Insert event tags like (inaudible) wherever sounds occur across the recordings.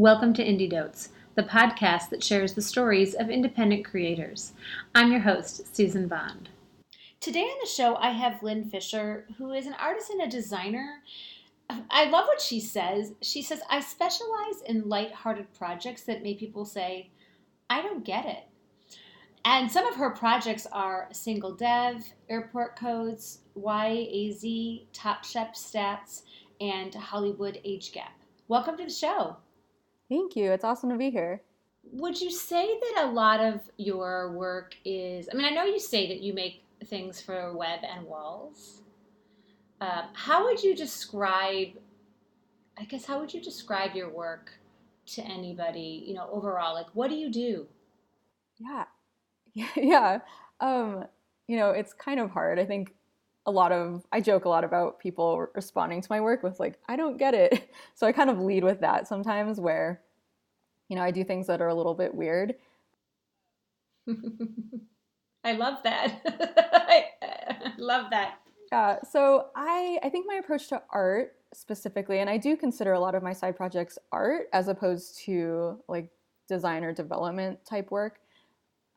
Welcome to Indie Dotes, the podcast that shares the stories of independent creators. I'm your host, Susan Bond. Today on the show, I have Lynn Fisher, who is an artist and a designer. I love what she says. She says, I specialize in light-hearted projects that make people say, I don't get it. And some of her projects are Single Div, Airport Codes, YAZ, Top Chef Stats, and Hollywood Age Gap. Welcome to the show. Thank you. It's awesome to be here. Would you say that a lot of your work is? I mean, I know you say that you make things for web and walls. Uh, how would you describe? I guess how would you describe your work to anybody? You know, overall, like what do you do? Yeah, yeah, (laughs) yeah. Um, you know, it's kind of hard. I think a lot of I joke a lot about people responding to my work with like I don't get it. (laughs) So I kind of lead with that sometimes where you know, I do things that are a little bit weird. (laughs) I love that. I (laughs) love that. Yeah, so I I think my approach to art specifically and I do consider a lot of my side projects art as opposed to like design or development type work.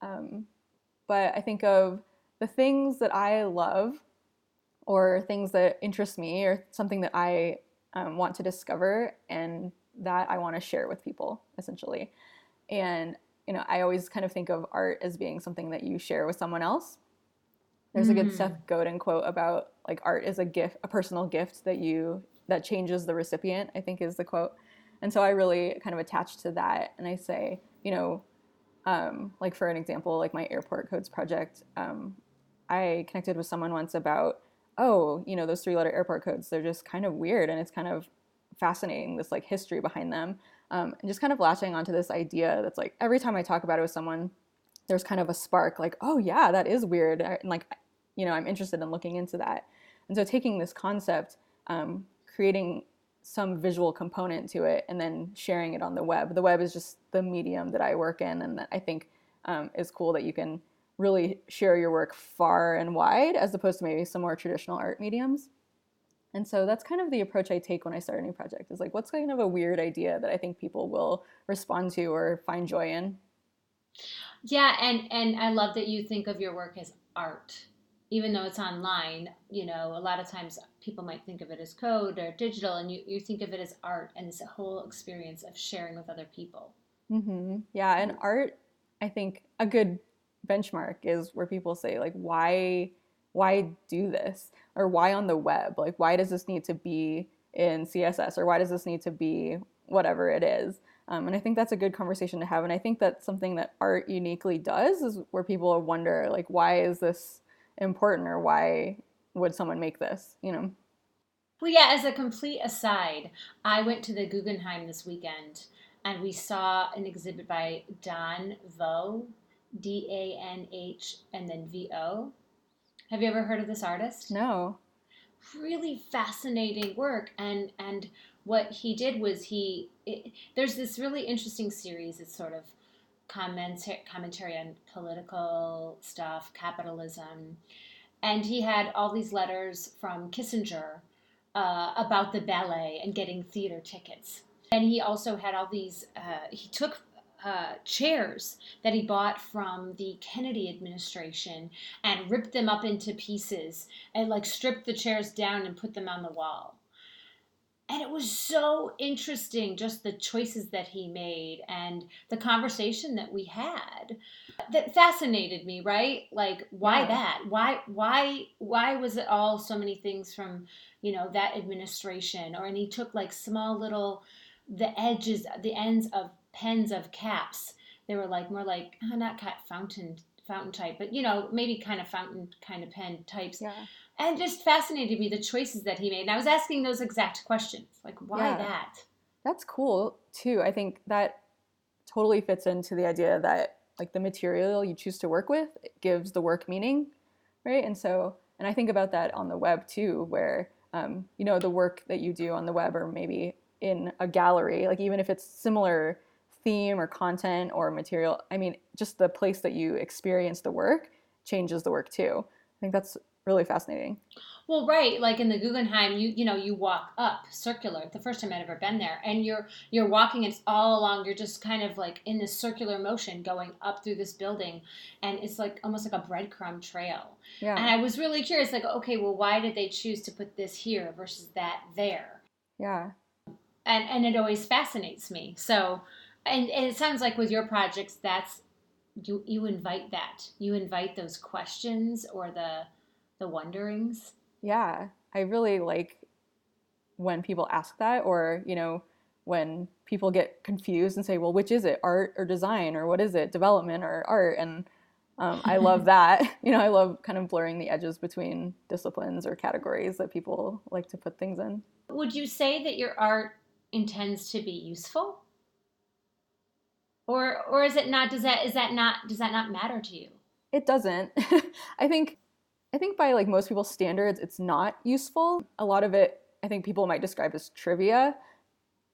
Um, but I think of the things that I love or things that interest me or something that I um, want to discover and that I want to share with people essentially. And you know, I always kind of think of art as being something that you share with someone else. There's mm. a good mm. Seth Godin quote about like art is a gift, a personal gift that you that changes the recipient, I think is the quote. And so I really kind of attach to that and I say, you know, um, like for an example, like my airport codes project, um, I connected with someone once about oh, you know, those three letter airport codes, they're just kind of weird and it's kind of fascinating, this like history behind them. Um, and just kind of latching onto this idea that's like every time I talk about it with someone, there's kind of a spark like, oh, yeah, that is weird. And like, you know, I'm interested in looking into that. And so taking this concept, um, creating some visual component to it, and then sharing it on the web. The web is just the medium that I work in, and that I think um, is cool that you can really share your work far and wide as opposed to maybe some more traditional art mediums. And so that's kind of the approach I take when I start a new project is like, what's kind of a weird idea that I think people will respond to or find joy in? Yeah, and and I love that you think of your work as art, even though it's online. You know, a lot of times people might think of it as code or digital, and you you think of it as art, and this whole experience of sharing with other people. Mm-hmm. Yeah, and art, I think a good benchmark is where people say like why why do this? Or why on the web? Like why does this need to be in css or why does this need to be whatever it is? Um, and i think that's a good conversation to have. And i think that's something that art uniquely does is where people wonder like why is this important? Or why would someone make this you know? Well yeah as a complete aside i went to the guggenheim this weekend and we saw an exhibit by Danh Vo D A N H and then V O. Have you ever heard of this artist? No. Really fascinating work, and and what he did was he it, there's this really interesting series. It's sort of commentary commentary on political stuff, capitalism, and he had all these letters from Kissinger uh, about the ballet and getting theater tickets. And he also had all these. Uh, he took uh, chairs that he bought from the Kennedy administration and ripped them up into pieces and like stripped the chairs down and put them on the wall. And it was so interesting, just the choices that he made and the conversation that we had that fascinated me, right? Like, why yeah. that? Why, why, why was it all so many things from, you know, that administration? Or, and he took like small little, the edges, the ends of pens of caps. They were like more like uh, not cat fountain fountain type, but you know maybe kind of fountain kind of pen types. Yeah. And just fascinated me the choices that he made. And I was asking those exact questions, like why yeah. that? That's cool too. I think that totally fits into the idea that like the material you choose to work with gives the work meaning, right? And so, and I think about that on the web too, where um, you know the work that you do on the web or maybe in a gallery, like even if it's similar theme or content or material. I mean, just the place that you experience the work changes the work too. I think that's really fascinating. Well, right, like in the Guggenheim, you you know you walk up circular. The first time I'd ever been there, and you're you're walking, it's all along. You're just kind of like in this circular motion going up through this building, and it's like almost like a breadcrumb trail. Yeah. And I was really curious, like, okay, well, why did they choose to put this here versus that there? Yeah. And and it always fascinates me. So, and, and it sounds like with your projects, that's you you invite that you invite those questions or the the wonderings. Yeah, I really like when people ask that, or, you know, when people get confused and say, well, which is it, art or design, or what is it, development or art? And um, I love (laughs) that. (laughs) You know, I love kind of blurring the edges between disciplines or categories that people like to put things in. Would you say that your art intends to be useful? Or or is it not does that is that not does that not matter to you? It doesn't. (laughs) I think I think by like most people's standards, it's not useful. A lot of it, I think people might describe as trivia,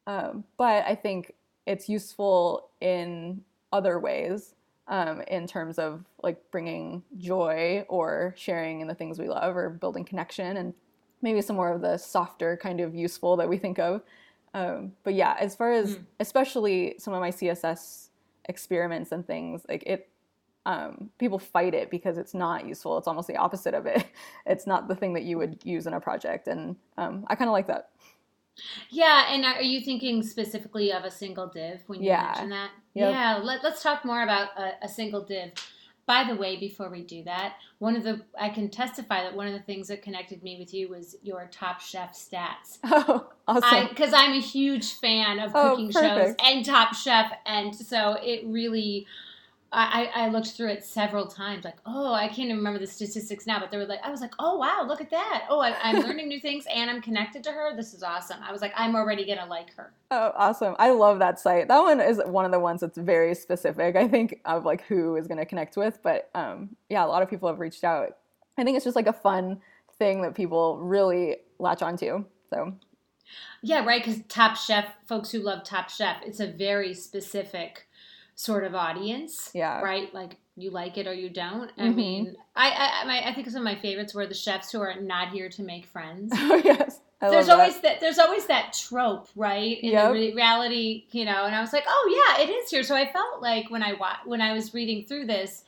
um, but I think it's useful in other ways. Um, in terms of like bringing joy or sharing in the things we love or building connection and maybe some more of the softer kind of useful that we think of. Um, but yeah, as far as Mm. especially some of my CSS experiments and things, like it, um, people fight it because it's not useful. It's almost the opposite of it. (laughs) It's not the thing that you would use in a project, and um, I kind of like that. Yeah, and are you thinking specifically of a single div when you Yeah. mention that? Yep. Yeah, let, let's talk more about a, a single div. By the way, before we do that, one of the I can testify that one of the things that connected me with you was your Top Chef stats. (laughs) Oh, awesome! because I'm a huge fan of Oh, cooking shows and Top Chef, and so it really. I, I looked through it several times, like, oh, I can't even remember the statistics now, but they were like, I was like, oh, wow, look at that. Oh, I, I'm learning new things and I'm connected to her. This is awesome. I was like, I'm already going to like her. Oh, awesome! I love that site. That one is one of the ones that's very specific. I think of like who is going to connect with, but um, yeah, a lot of people have reached out. I think it's just like a fun thing that people really latch onto. So Yeah, right. Because Top Chef, folks who love Top Chef, it's a very specific sort of audience. Yeah. Right. Like you like it or you don't. I Mhm. mean, I I, my, I think some of my favorites were the chefs who are not here to make friends. (laughs) oh yes, I there's love that. always that. There's always that trope, right? In Yep. the re- reality, you know. And I was like, oh yeah, it is here. So I felt like when I wa- when I was reading through this,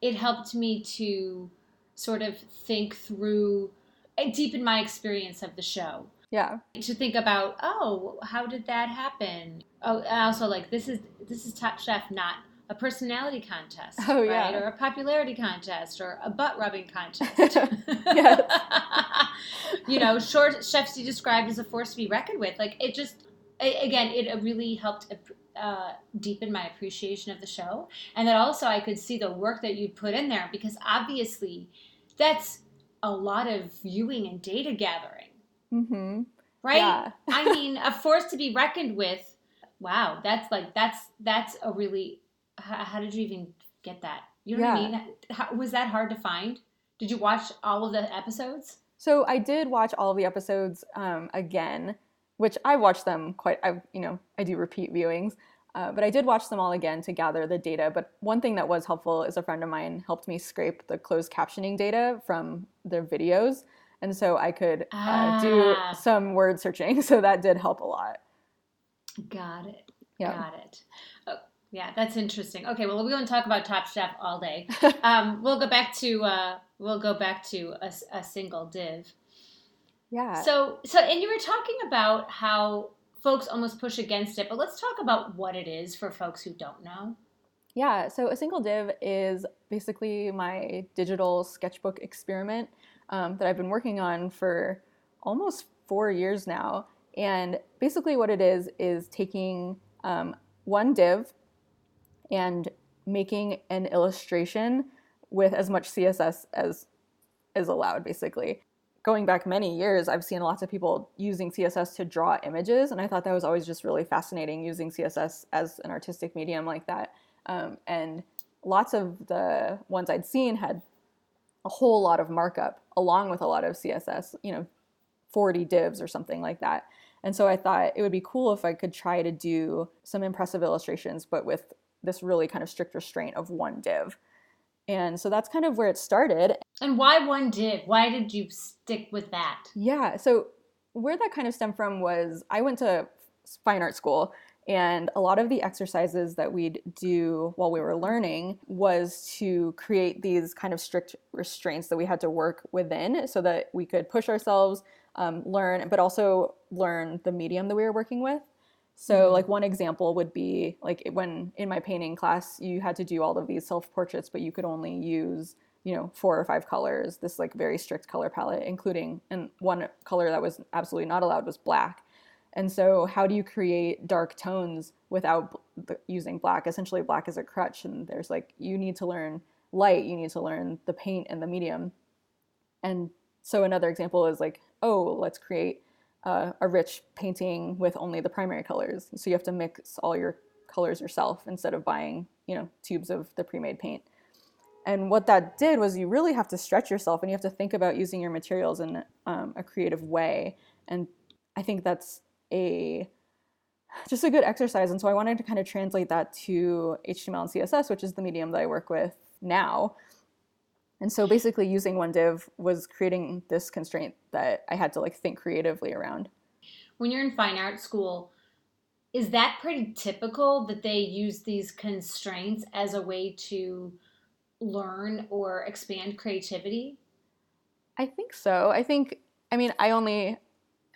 it helped me to sort of think through and deepen my experience of the show yeah, to think about oh how did that happen? Oh and also like this is this is top chef not a personality contest Oh, right? Yeah. or a popularity contest or a butt rubbing contest. (laughs) (laughs) You know short chefs you described as a force to be reckoned with. Like it just again it really helped uh, deepen my appreciation of the show. And that also i could see the work that you put in there because obviously that's a lot of viewing and data gathering hmm right Yeah. (laughs) i mean a force to be reckoned with wow that's like that's that's a really how, how did you even get that you know what i mean how, was that hard to find did you watch all of the episodes So I did watch all of the episodes um, again, which I watched them quite. I you know I do repeat viewings, uh, but I did watch them all again to gather the data. But one thing that was helpful is a friend of mine helped me scrape the closed captioning data from their videos, and so I could uh, do Ah. some word searching. (laughs) So that did help a lot. got it Yeah. got it oh, yeah that's interesting okay well going to talk about top chef all day (laughs) um, we'll go back to uh, we'll go back to a, a single div Yeah. So, so, and you were talking about how folks almost push against it, but let's talk about what it is for folks who don't know. Yeah, so a single div is basically my digital sketchbook experiment um, that I've been working on for almost four years now. And basically, what it is is taking um, one div and making an illustration with as much CSS as is allowed, basically. Going back many years, I've seen lots of people using CSS to draw images, and I thought that was always just really fascinating using CSS as an artistic medium like that. Um, and lots of the ones I'd seen had a whole lot of markup along with a lot of CSS, you know, 40 divs or something like that. And so I thought it would be cool if I could try to do some impressive illustrations, but with this really kind of strict restraint of one div. And so that's kind of where it started. And why one div? Why did you stick with that? Yeah. So where that kind of stemmed from was I went to fine art school and a lot of the exercises that we'd do while we were learning was to create these kind of strict restraints that we had to work within so that we could push ourselves, um, learn, but also learn the medium that we were working with. So, mm-hmm. like, one example would be like when in my painting class, you had to do all of these self portraits, but you could only use, you know, four or five colors, this like very strict color palette, including, and one color that was absolutely not allowed was black. And so, how do you create dark tones without using black? Essentially, black is a crutch, and there's like, you need to learn light, you need to learn the paint and the medium. And so, another example is like, oh, let's create uh, a rich painting with only the primary colors. So, you have to mix all your colors yourself instead of buying, you know, tubes of the pre made paint. And what that did was you really have to stretch yourself and you have to think about using your materials in um, a creative way. And I think that's a just a good exercise. And so I wanted to kind of translate that to HTML and CSS, which is the medium that I work with now. And so basically using one div was creating this constraint that I had to like think creatively around. When you're in fine art school, is that pretty typical that they use these constraints as a way to learn or expand creativity? I think so. I think I mean I only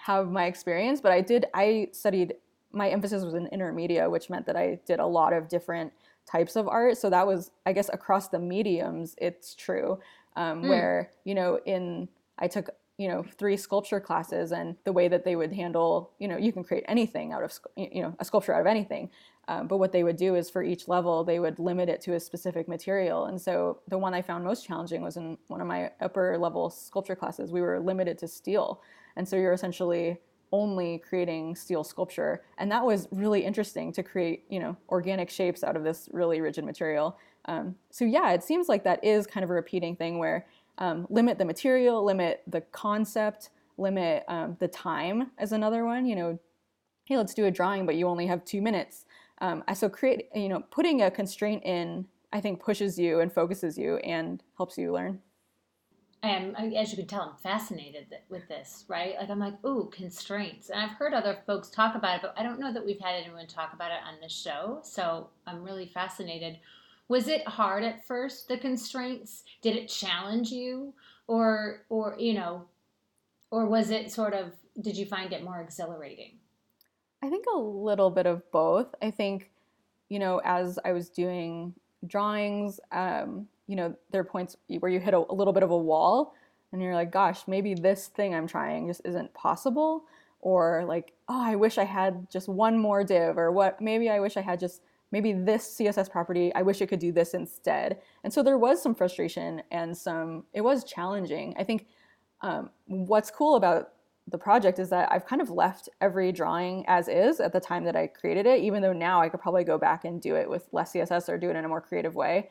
have my experience, but I did, I studied, my emphasis was in intermedia, which meant that I did a lot of different types of art. So that was, I guess, across the mediums, it's true. Um, mm. Where, you know, in, I took, you know, three sculpture classes and the way that they would handle, you know, you can create anything out of, you know, a sculpture out of anything. Um, but what they would do is for each level, they would limit it to a specific material. And so the one I found most challenging was in one of my upper level sculpture classes. We were limited to steel. And so you're essentially only creating steel sculpture. And that was really interesting to create, you know, organic shapes out of this really rigid material. Um, so yeah, it seems like that is kind of a repeating thing where um, limit the material, limit the concept, limit um, the time as another one. You know, hey, let's do a drawing, but you only have two minutes. Um, so create, you know, putting a constraint in, I think pushes you and focuses you and helps you learn. And as you can tell, I'm fascinated with this, right? Like I'm like, ooh, constraints. And I've heard other folks talk about it, but I don't know that we've had anyone talk about it on this show. So I'm really fascinated. Was it hard at first, the constraints? Did it challenge you? Or or you know, or was it sort of did you find it more exhilarating? I think a little bit of both. I think, you know, as I was doing drawings, um, you know, there are points where you hit a, a little bit of a wall and you're like, gosh, maybe this thing I'm trying just isn't possible. Or like, oh, I wish I had just one more div, or what, maybe I wish I had just maybe this CSS property, I wish it could do this instead. And so there was some frustration and some, it was challenging. I think um, what's cool about the project is that I've kind of left every drawing as is at the time that I created it, even though now I could probably go back and do it with less CSS or do it in a more creative way.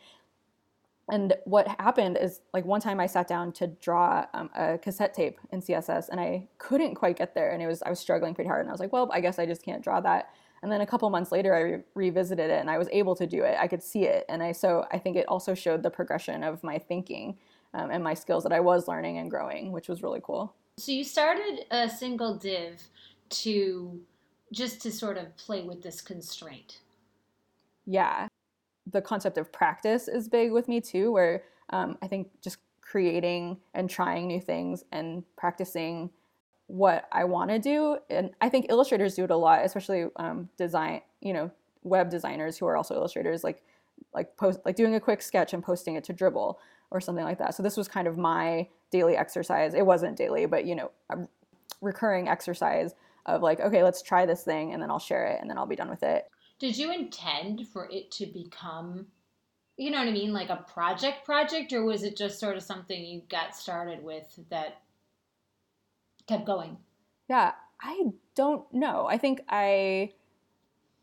And what happened is like one time I sat down to draw um, a cassette tape in CSS and I couldn't quite get there and it was I was struggling pretty hard and I was like well I guess I just can't draw that. And then a couple months later I re- revisited it and I was able to do it. I could see it and I so I think it also showed the progression of my thinking um, and my skills that I was learning and growing which was really cool. So you started a single div to just to sort of play with this constraint. Yeah the concept of practice is big with me too, where um, I think just creating and trying new things and practicing what I want to do. And I think illustrators do it a lot, especially um, design, you know, web designers who are also illustrators, like like post like doing a quick sketch and posting it to Dribbble or something like that. So this was kind of my daily exercise. It wasn't daily, but you know, a recurring exercise of like, okay, let's try this thing and then I'll share it and then I'll be done with it. Did you intend for it to become, you know what I mean, like a project project, or was it just sort of something you got started with that kept going? Yeah, I don't know. I think I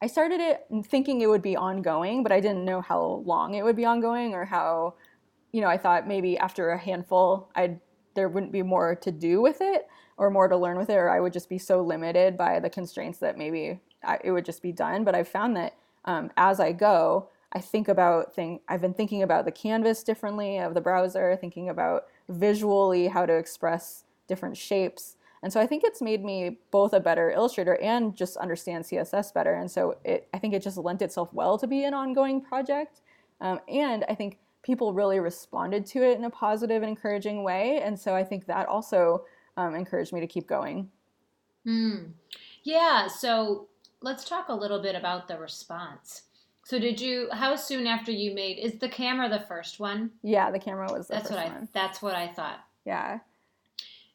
I started it thinking it would be ongoing, but I didn't know how long it would be ongoing or how, you know, I thought maybe after a handful, I'd there wouldn't be more to do with it or more to learn with it, or I would just be so limited by the constraints that maybe I, it would just be done. But I've found that um, as I go, I think about thing I've been thinking about the canvas differently of the browser, thinking about visually how to express different shapes. And so I think it's made me both a better illustrator and just understand CSS better. And so it, I think it just lent itself well to be an ongoing project. Um, and I think people really responded to it in a positive and encouraging way. And so I think that also um, encouraged me to keep going. Mm. Yeah. So let's talk a little bit about the response. So did you? How soon after you made? Is the camera the first one? Yeah, the camera was. that's what I. One. That's what I thought. Yeah.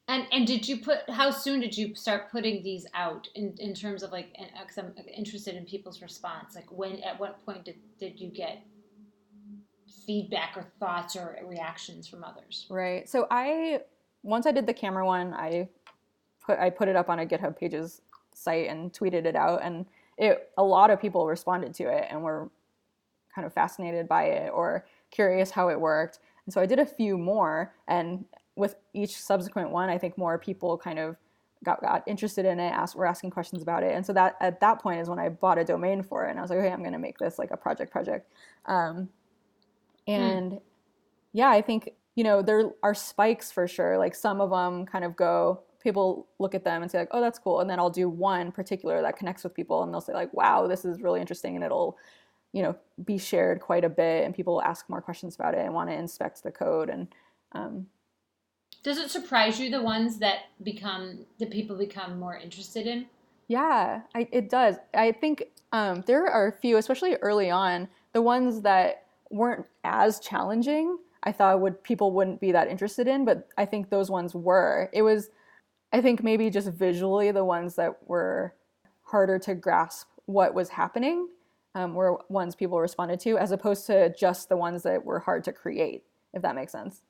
And and did you put? How soon did you start putting these out in, in terms of like? Because I'm interested in people's response. Like when? At what point did did you get feedback or thoughts or reactions from others? Right. So I once I did the camera one, I put I put it up on a GitHub pages site and tweeted it out and it a lot of people responded to it and were kind of fascinated by it or curious how it worked. And so I did a few more and with each subsequent one, I think more people kind of got, got interested in it, asked were asking questions about it. And so that at that point is when I bought a domain for it and I was like, okay, I'm gonna make this like a project project. Um. And mm. yeah, I think, you know, there are spikes for sure. Like some of them kind of go, people look at them and say like, oh, that's cool. And then I'll do one particular that connects with people and they'll say like, wow, this is really interesting. And it'll, you know, be shared quite a bit and people will ask more questions about it and want to inspect the code. And, um, does it surprise you the ones that become that people become more interested in? Yeah, I, it does. I think um, there are a few, especially early on, the ones that weren't as challenging. I thought would people wouldn't be that interested in, but I think those ones were. It was I think maybe just visually the ones that were harder to grasp what was happening um, were ones people responded to, as opposed to just the ones that were hard to create. If that makes sense.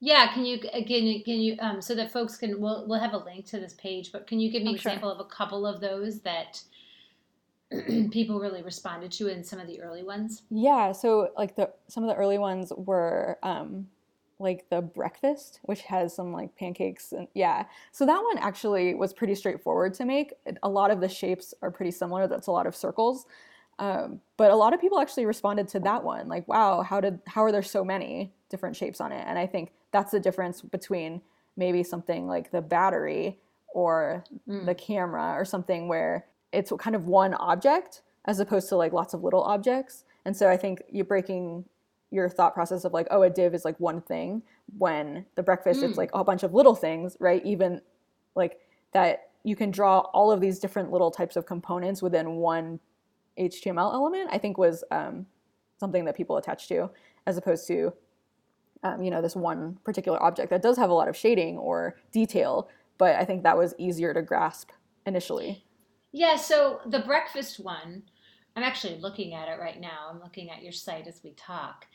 Yeah, can you again? Can you um, so that folks can we'll we'll have a link to this page, but can you give me oh, an example sure. of a couple of those that (clears throat) people really responded to in some of the early ones? Yeah, so like the some of the early ones were um, like the breakfast, which has some like pancakes and yeah. So that one actually was pretty straightforward to make. A lot of the shapes are pretty similar. That's a lot of circles. Um, but a lot of people actually responded to that one like wow how did how are there so many different shapes on it and i think that's the difference between maybe something like the battery or mm. the camera or something where it's kind of one object as opposed to like lots of little objects. And so I think you're breaking your thought process of like, oh, a div is like one thing when the breakfast mm. it's like a bunch of little things, right? Even like that you can draw all of these different little types of components within one HTML element, I think was um, something that people attach to as opposed to um, you know this one particular object that does have a lot of shading or detail but i think that was easier to grasp initially yeah, so the breakfast one, I'm actually looking at it right now. I'm looking at your site as we talk.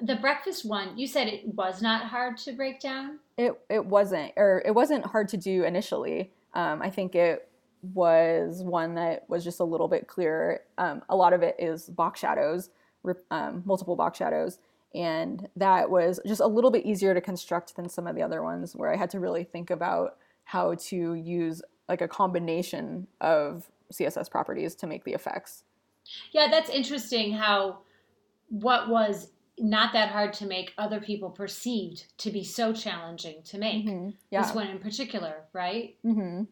The breakfast one, you said it was not hard to break down? It it wasn't or it wasn't hard to do initially. Um, I think it was one that was just a little bit clearer. Um, a lot of it is box shadows, um, multiple box shadows, and that was just a little bit easier to construct than some of the other ones where I had to really think about how to use like a combination of css properties to make the effects yeah that's interesting how what was not that hard to make other people perceived to be so challenging to make mm-hmm. yeah. this one in particular right mm-hmm.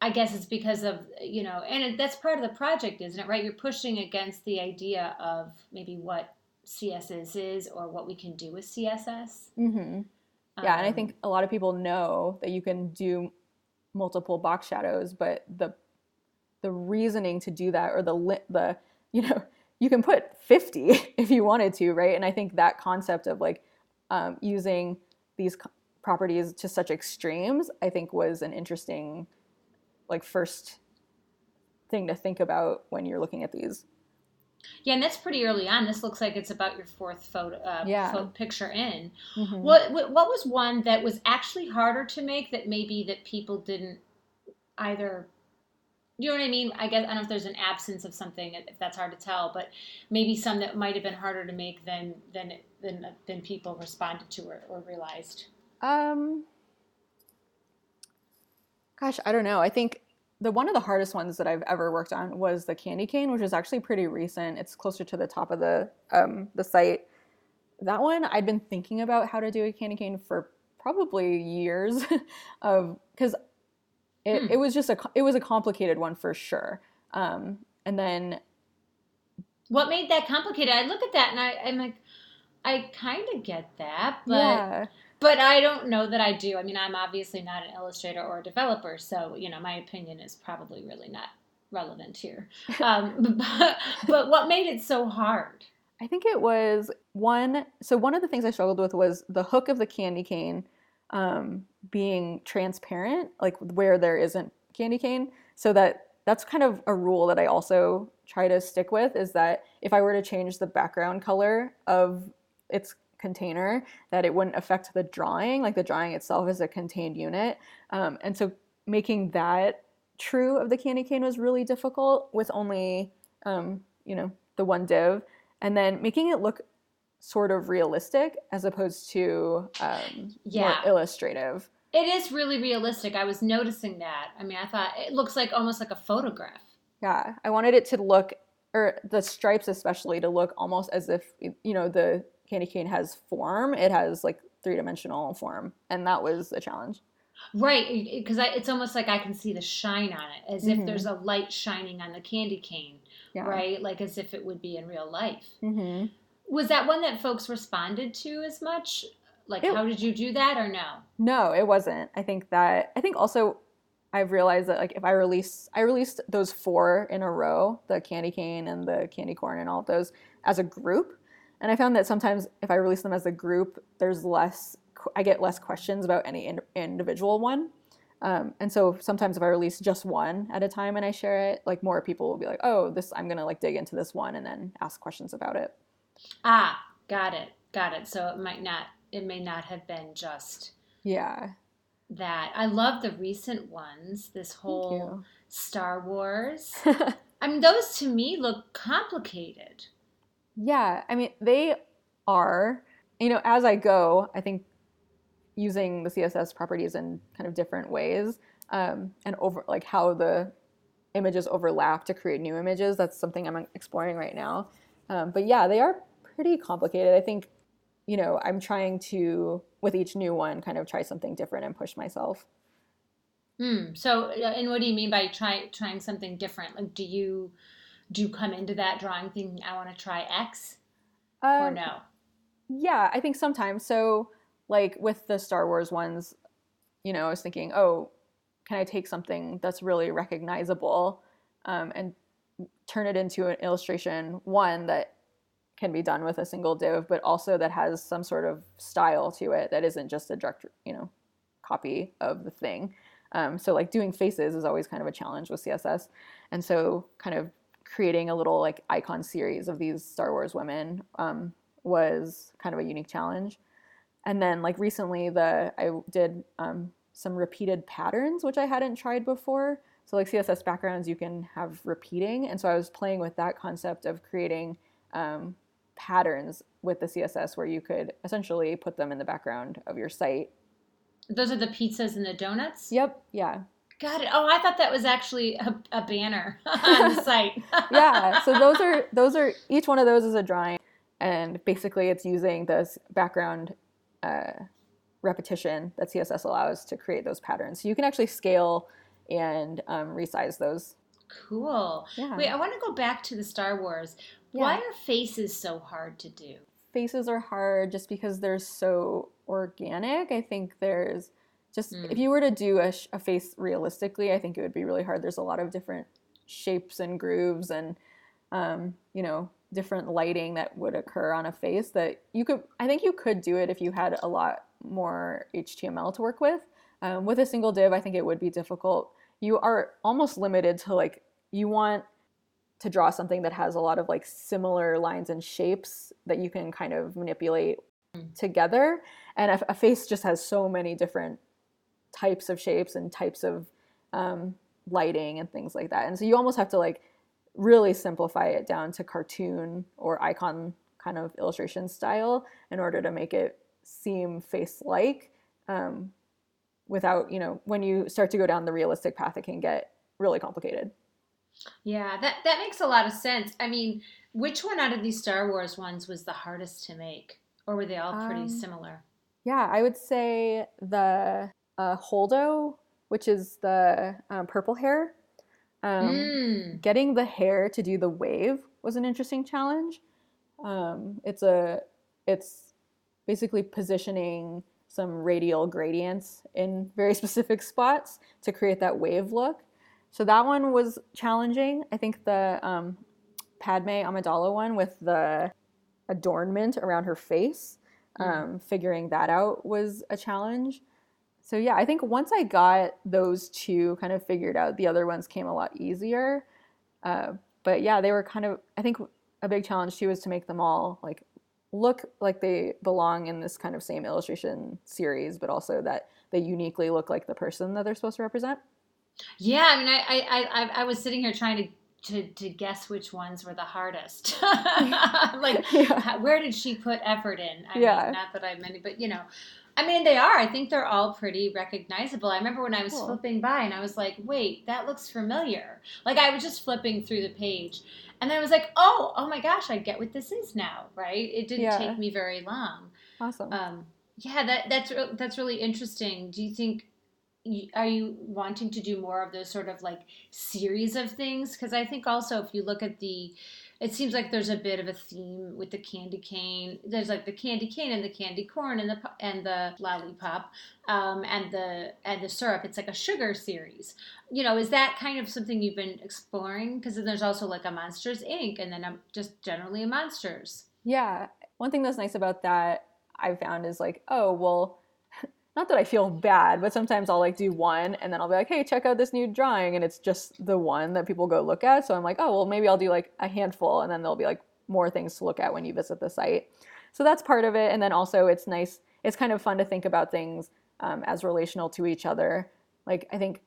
i guess it's because of you know and it, that's part of the project isn't it right you're pushing against the idea of maybe what css is or what we can do with css mm-hmm. yeah um, and i um, think a lot of people know that you can do multiple box shadows, but the the reasoning to do that or the the (laughs) you know you can put 50 (laughs) if you wanted to right? And i think that concept of like um, using these properties to such extremes i think was an interesting like first thing to think about when you're looking at these yeah, and that's pretty early on. This looks like it's about your fourth photo, uh, yeah. photo picture in. Mm-hmm. What what was one that was actually harder to make that maybe that people didn't either you know what I mean? I guess I don't know if there's an absence of something if that's hard to tell, but maybe some that might have been harder to make than than than than people responded to or, or realized. Um, gosh, I don't know. I think the one of the hardest ones that I've ever worked on was the candy cane, which is actually pretty recent. It's closer to the top of the um, the site. That one I'd been thinking about how to do a candy cane for probably years, (laughs) of because it, Hmm. it was just a it was a complicated one for sure. Um, and then What made that complicated? I look at that and I, I'm like, I kind of get that, but yeah, but I don't know that I do. I mean, I'm obviously not an illustrator or a developer, so you know, my opinion is probably really not relevant here. (laughs) Um, (laughs) but, but what made it so hard? I think it was one. So one of the things I struggled with was the hook of the candy cane um, being transparent, like where there isn't candy cane. So that that's kind of a rule that I also try to stick with is that if I were to change the background color of its container, that it wouldn't affect the drawing. Like the drawing itself is a contained unit, um, and so making that true of the candy cane was really difficult with only um, you know the one div and then making it look sort of realistic as opposed to um, Yeah. more illustrative. It is really realistic. I was noticing that. I mean, I thought it looks like almost like a photograph. Yeah, I wanted it to look, or the stripes especially, to look almost as if you know the candy cane has form. It has like three dimensional form, and that was a challenge. Right, because it's almost like I can see the shine on it, as if Mhm. there's a light shining on the candy cane, Yeah. right? Like as if it would be in real life. hmm Was that one that folks responded to as much? Like, It- how did you do that, or no? No, it wasn't. I think that I think also I've realized that like if I release I released those four in a row, the candy cane and the candy corn and all of those as a group. And I found that sometimes if I release them as a group, there's less I get less questions about any in, individual one. Um, and so sometimes if I release just one at a time and I share it, like more people will be like, "Oh, this I'm gonna like dig into this one and then ask questions about it." Ah, got it, got it. So it might not, it may not have been just Yeah, that. I love the recent ones. This whole Star Wars. (laughs) I mean, those to me look complicated. Yeah, I mean, they are, you know, as I go, I think using the CSS properties in kind of different ways um, and over like how the images overlap to create new images, that's something I'm exploring right now. Um, but yeah, they are pretty complicated. I think, you know, I'm trying to, with each new one, kind of try something different and push myself. Hmm. So, uh, and what do you mean by try, trying something different? Like, do you do you come into that drawing thinking I want to try X or Um, no? Yeah, I think sometimes. So, like with the Star Wars ones, you know, I was thinking, oh, can I take something that's really recognizable um, and turn it into an illustration, one that can be done with a single div, but also that has some sort of style to it that isn't just a direct, you know, copy of the thing. Um, so, like doing faces is always kind of a challenge with CSS. And so, kind of creating a little like icon series of these Star Wars women um, was kind of a unique challenge. And then like recently, the I did um, some repeated patterns, which I hadn't tried before. So like CSS backgrounds, you can have repeating, and so I was playing with that concept of creating um, patterns with the CSS, where you could essentially put them in the background of your site. Those are the pizzas and the donuts. Yep. Yeah. Got it. Oh, I thought that was actually a, a banner (laughs) on the site. (laughs) yeah so those are those are each one of those is a drawing and basically it's using this background uh, repetition that css allows to create those patterns so you can actually scale and um, resize those cool. yeah Wait, I want to go back to the Star Wars. Yeah. Why are faces so hard to do? faces are hard just because they're so organic i think there's just Mm. if you were to do a, a face realistically i think it would be really hard there's a lot of different shapes and grooves and um, you know different lighting that would occur on a face that you could i think you could do it if you had a lot more html to work with um, with a single div i think it would be difficult you are almost limited to like you want to draw something that has a lot of like similar lines and shapes that you can kind of manipulate Mm. together and a, a face just has so many different types of shapes and types of um, lighting and things like that and so you almost have to like really simplify it down to cartoon or icon kind of illustration style in order to make it seem face like um, without you know when you start to go down the realistic path it can get really complicated. Yeah, that that makes a lot of sense. I mean, which one out of these Star Wars ones was the hardest to make, or were they all pretty Um, similar? Yeah, I would say the uh, Holdo, which is the um, purple hair. Um, mm. Getting the hair to do the wave was an interesting challenge. Um, it's a it's basically positioning some radial gradients in very (laughs) specific spots to create that wave look. So that one was challenging. I think the um, Padme Amidala one with the adornment around her face, um, figuring that out was a challenge. So yeah, I think once I got those two kind of figured out, the other ones came a lot easier. Uh, but yeah, they were kind of. I think a big challenge too was to make them all like look like they belong in this kind of same illustration series, but also that they uniquely look like the person that they're supposed to represent. Yeah, I mean, I, I, I, I- was sitting here trying to, to, to guess which ones were the hardest. (laughs) like, (laughs) Yeah. where did she put effort in? I Yeah. mean, not that I many, but you know, I mean, they are. I think they're all pretty recognizable. I remember when I was Cool. flipping by and I was like, wait, that looks familiar. Like, I was just flipping through the page. And then I was like, oh, oh my gosh, I get what this is now, right? It didn't Yeah. take me very long. Awesome. Um, yeah, that that's that's really interesting. Do you think are you wanting to do more of those sort of like series of things? Because I think also if you look at the, it seems like there's a bit of a theme with the candy cane. There's like the candy cane and the candy corn and the and the lollipop, um, and the and the syrup. It's like a sugar series. You know, is that kind of something you've been exploring? Because then there's also like a Monsters Inc. and then a, just generally a Monsters. Yeah. One thing that's nice about that I've found is like, oh, well, not that I feel bad, but sometimes I'll like do one and then I'll be like, hey, check out this new drawing. And it's just the one that people go look at. So I'm like, oh, well, maybe I'll do like a handful and then there'll be like more things to look at when you visit the site. So that's part of it. And then also, it's nice, it's kind of fun to think about things um, as relational to each other. Like, I think.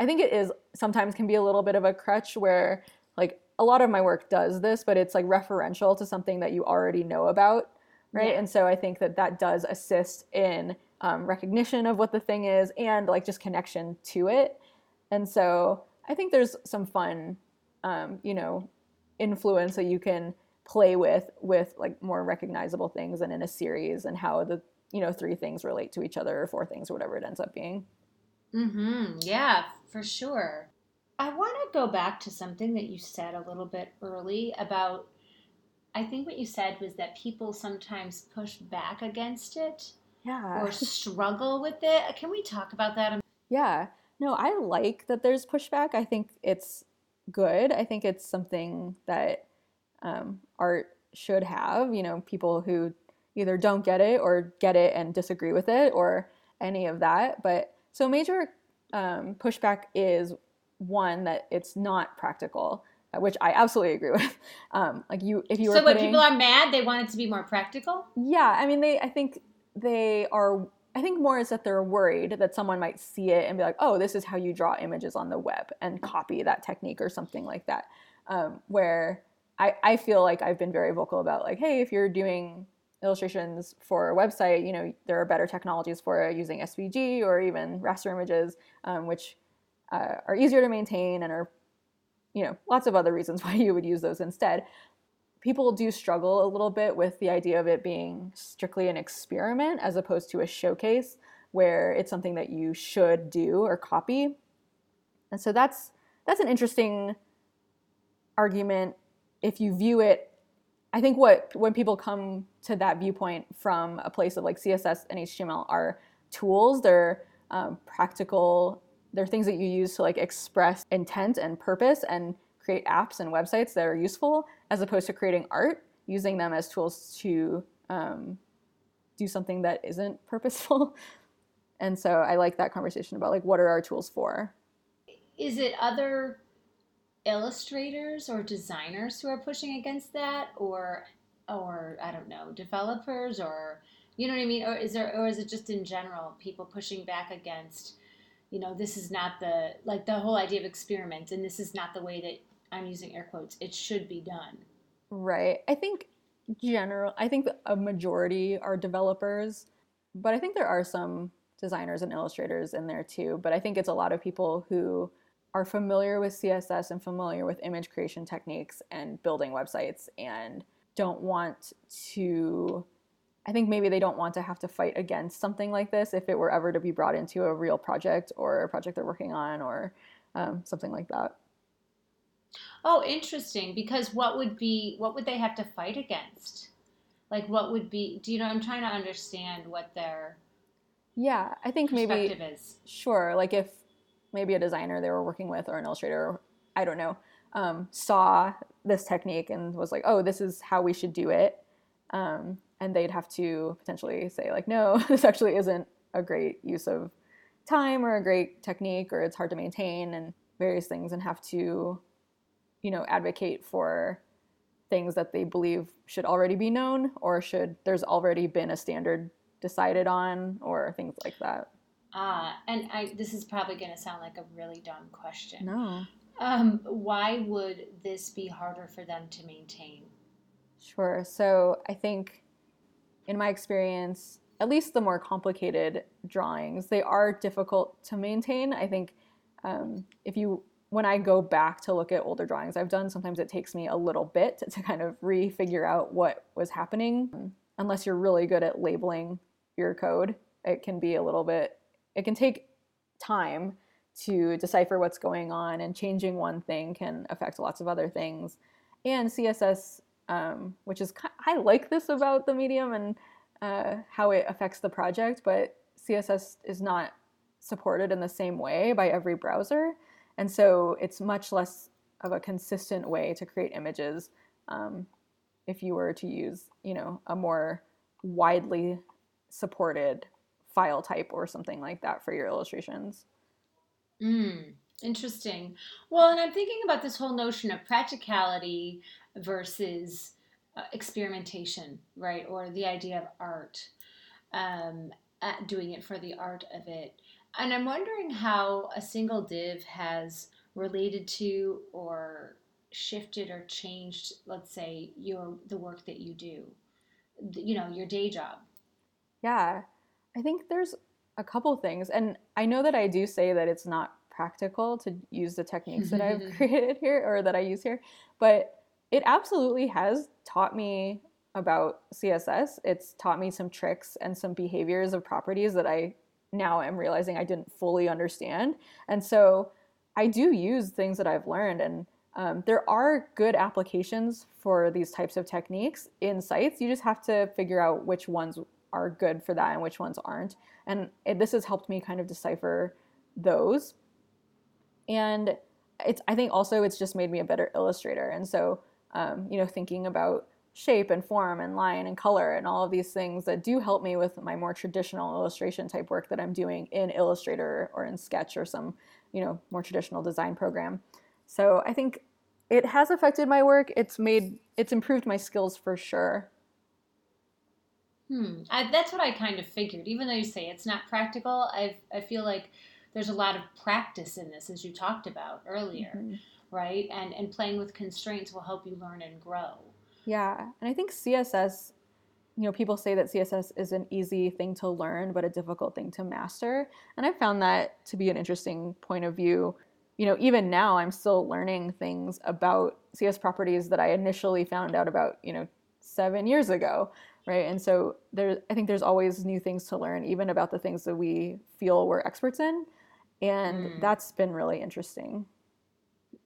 I think it is sometimes can be a little bit of a crutch where like a lot of my work does this, but it's like referential to something that you already know about, right? Yeah. And so I think that that does assist in um, recognition of what the thing is and like just connection to it. And so I think there's some fun, um, you know, influence that you can play with with like more recognizable things and in a series and how the you know three things relate to each other or four things or whatever it ends up being. Mm-hmm. Yeah, for sure. I want to go back to something that you said a little bit early about. I think what you said was that people sometimes push back against it Yeah. or struggle with it. Can we talk about that? Yeah. No, I like that there's pushback. I think it's good. I think it's something that um, art should have. You know, people who either don't get it or get it and disagree with it or any of that. But so major um, pushback is one that it's not practical, uh, which I absolutely agree with. (laughs) Um, like you, if you were So when putting- people are mad, they want it to be more practical. yeah, I mean, they. I think they are. I think more is that they're worried that someone might see it and be like, "Oh, this is how you draw images on the web," and copy that technique or something like that. Um, where I, I feel like I've been very vocal about like, hey, if you're doing illustrations for a website, you know, there are better technologies for using SVG or even raster images, um, which uh, are easier to maintain and are, you know, lots of other reasons (laughs) why you would use those instead people do struggle a little bit with the idea of it being strictly an experiment as opposed to a showcase where it's something that you should do or copy. And so that's that's an interesting argument if you view it I think what when people come to that viewpoint from a place of like CSS and HTML are tools, they're um, practical, they're things that you use to like express intent and purpose and create apps and websites that are useful, as opposed to creating art, using them as tools to um, do something that isn't (laughs) purposeful. And so I like that conversation about like what are our tools for? Is it other illustrators or designers who are pushing against that, or or I don't know, developers, or you know what I mean, or is there, or is it just in general people pushing back against, you know, this is not the like the whole idea of experiment, and this is not the way that I'm using air quotes. It should be done. Right. I think general I think a majority are developers, but I think there are some designers and illustrators in there too, but I think it's a lot of people who are familiar with CSS and familiar with image creation techniques and building websites and don't want to I think maybe they don't want to have to fight against something like this if it were ever to be brought into a real project or a project they're working on or um, something like that. Oh, interesting. Because what would be what would they have to fight against? Like, what would be? Do you know? I'm trying to understand what their yeah. I think maybe is. Sure. Like if maybe a designer they were working with or an illustrator, I don't know, um, saw this technique and was like, oh, this is how we should do it. Um, and they'd have to potentially say like, no, (laughs) this actually isn't a great use of time or a great technique or it's hard to maintain and various things and have to you know advocate for things that they believe should already be known or should there's already been a standard decided on or things like that? Ah and I, this is probably going to sound like a really dumb question. No. Um, why would this be harder for them to maintain? Sure. So i think in my experience at least the more complicated drawings they are difficult to maintain. I think um, if you when I go back to look at older drawings I've done, sometimes it takes me a little bit to, kind of refigure out what was happening. Unless you're really good at labeling your code, it can be a little bit, it can take time to decipher what's going on, and changing one thing can affect lots of other things. And CSS, um, which is, I like this about the medium and uh, how it affects the project, but CSS is not supported in the same way by every browser. And so it's much less of a consistent way to create images um, if you were to use, you know, a more widely supported file type or something like that for your illustrations. Mm, interesting. Well, and I'm thinking about this whole notion of practicality versus uh, experimentation, right? Or the idea of art, um, doing it for the art of it. And I'm wondering how a single div has related to or shifted or changed, let's say, your the work that you do, you know, your day job. Yeah, I think there's a couple things, and I know that I do say that it's not practical to use the techniques that I've (laughs) created here or that I use here, but it absolutely has taught me about CSS. It's taught me some tricks and some behaviors of properties that I now I'm realizing I didn't fully understand. And so I do use things that I've learned, and um, there are good applications for these types of techniques in sites. You just have to figure out which ones are good for that and which ones aren't. And it, this has helped me kind of decipher those. And it's I think also it's just made me a better illustrator. And so um, you know thinking about shape and form and line and color and all of these things that do help me with my more traditional illustration type work that I'm doing in Illustrator or in Sketch or some, you know, more traditional design program. So I think it has affected my work. It's made it's improved my skills for sure. Hmm. I, that's what I kind of figured. Even though you say it's not practical, I I feel like there's a lot of practice in this, as you talked about earlier, mm-hmm. right? And and playing with constraints will help you learn and grow. Yeah, and I think CSS, you know, people say that CSS is an easy thing to learn, but a difficult thing to master. And I found that to be an interesting point of view. You know, even now I'm still learning things about CSS properties that I initially found out about, you know, seven years ago, right? And so there, I think there's always new things to learn, even about the things that we feel we're experts in, and mm. that's been really interesting.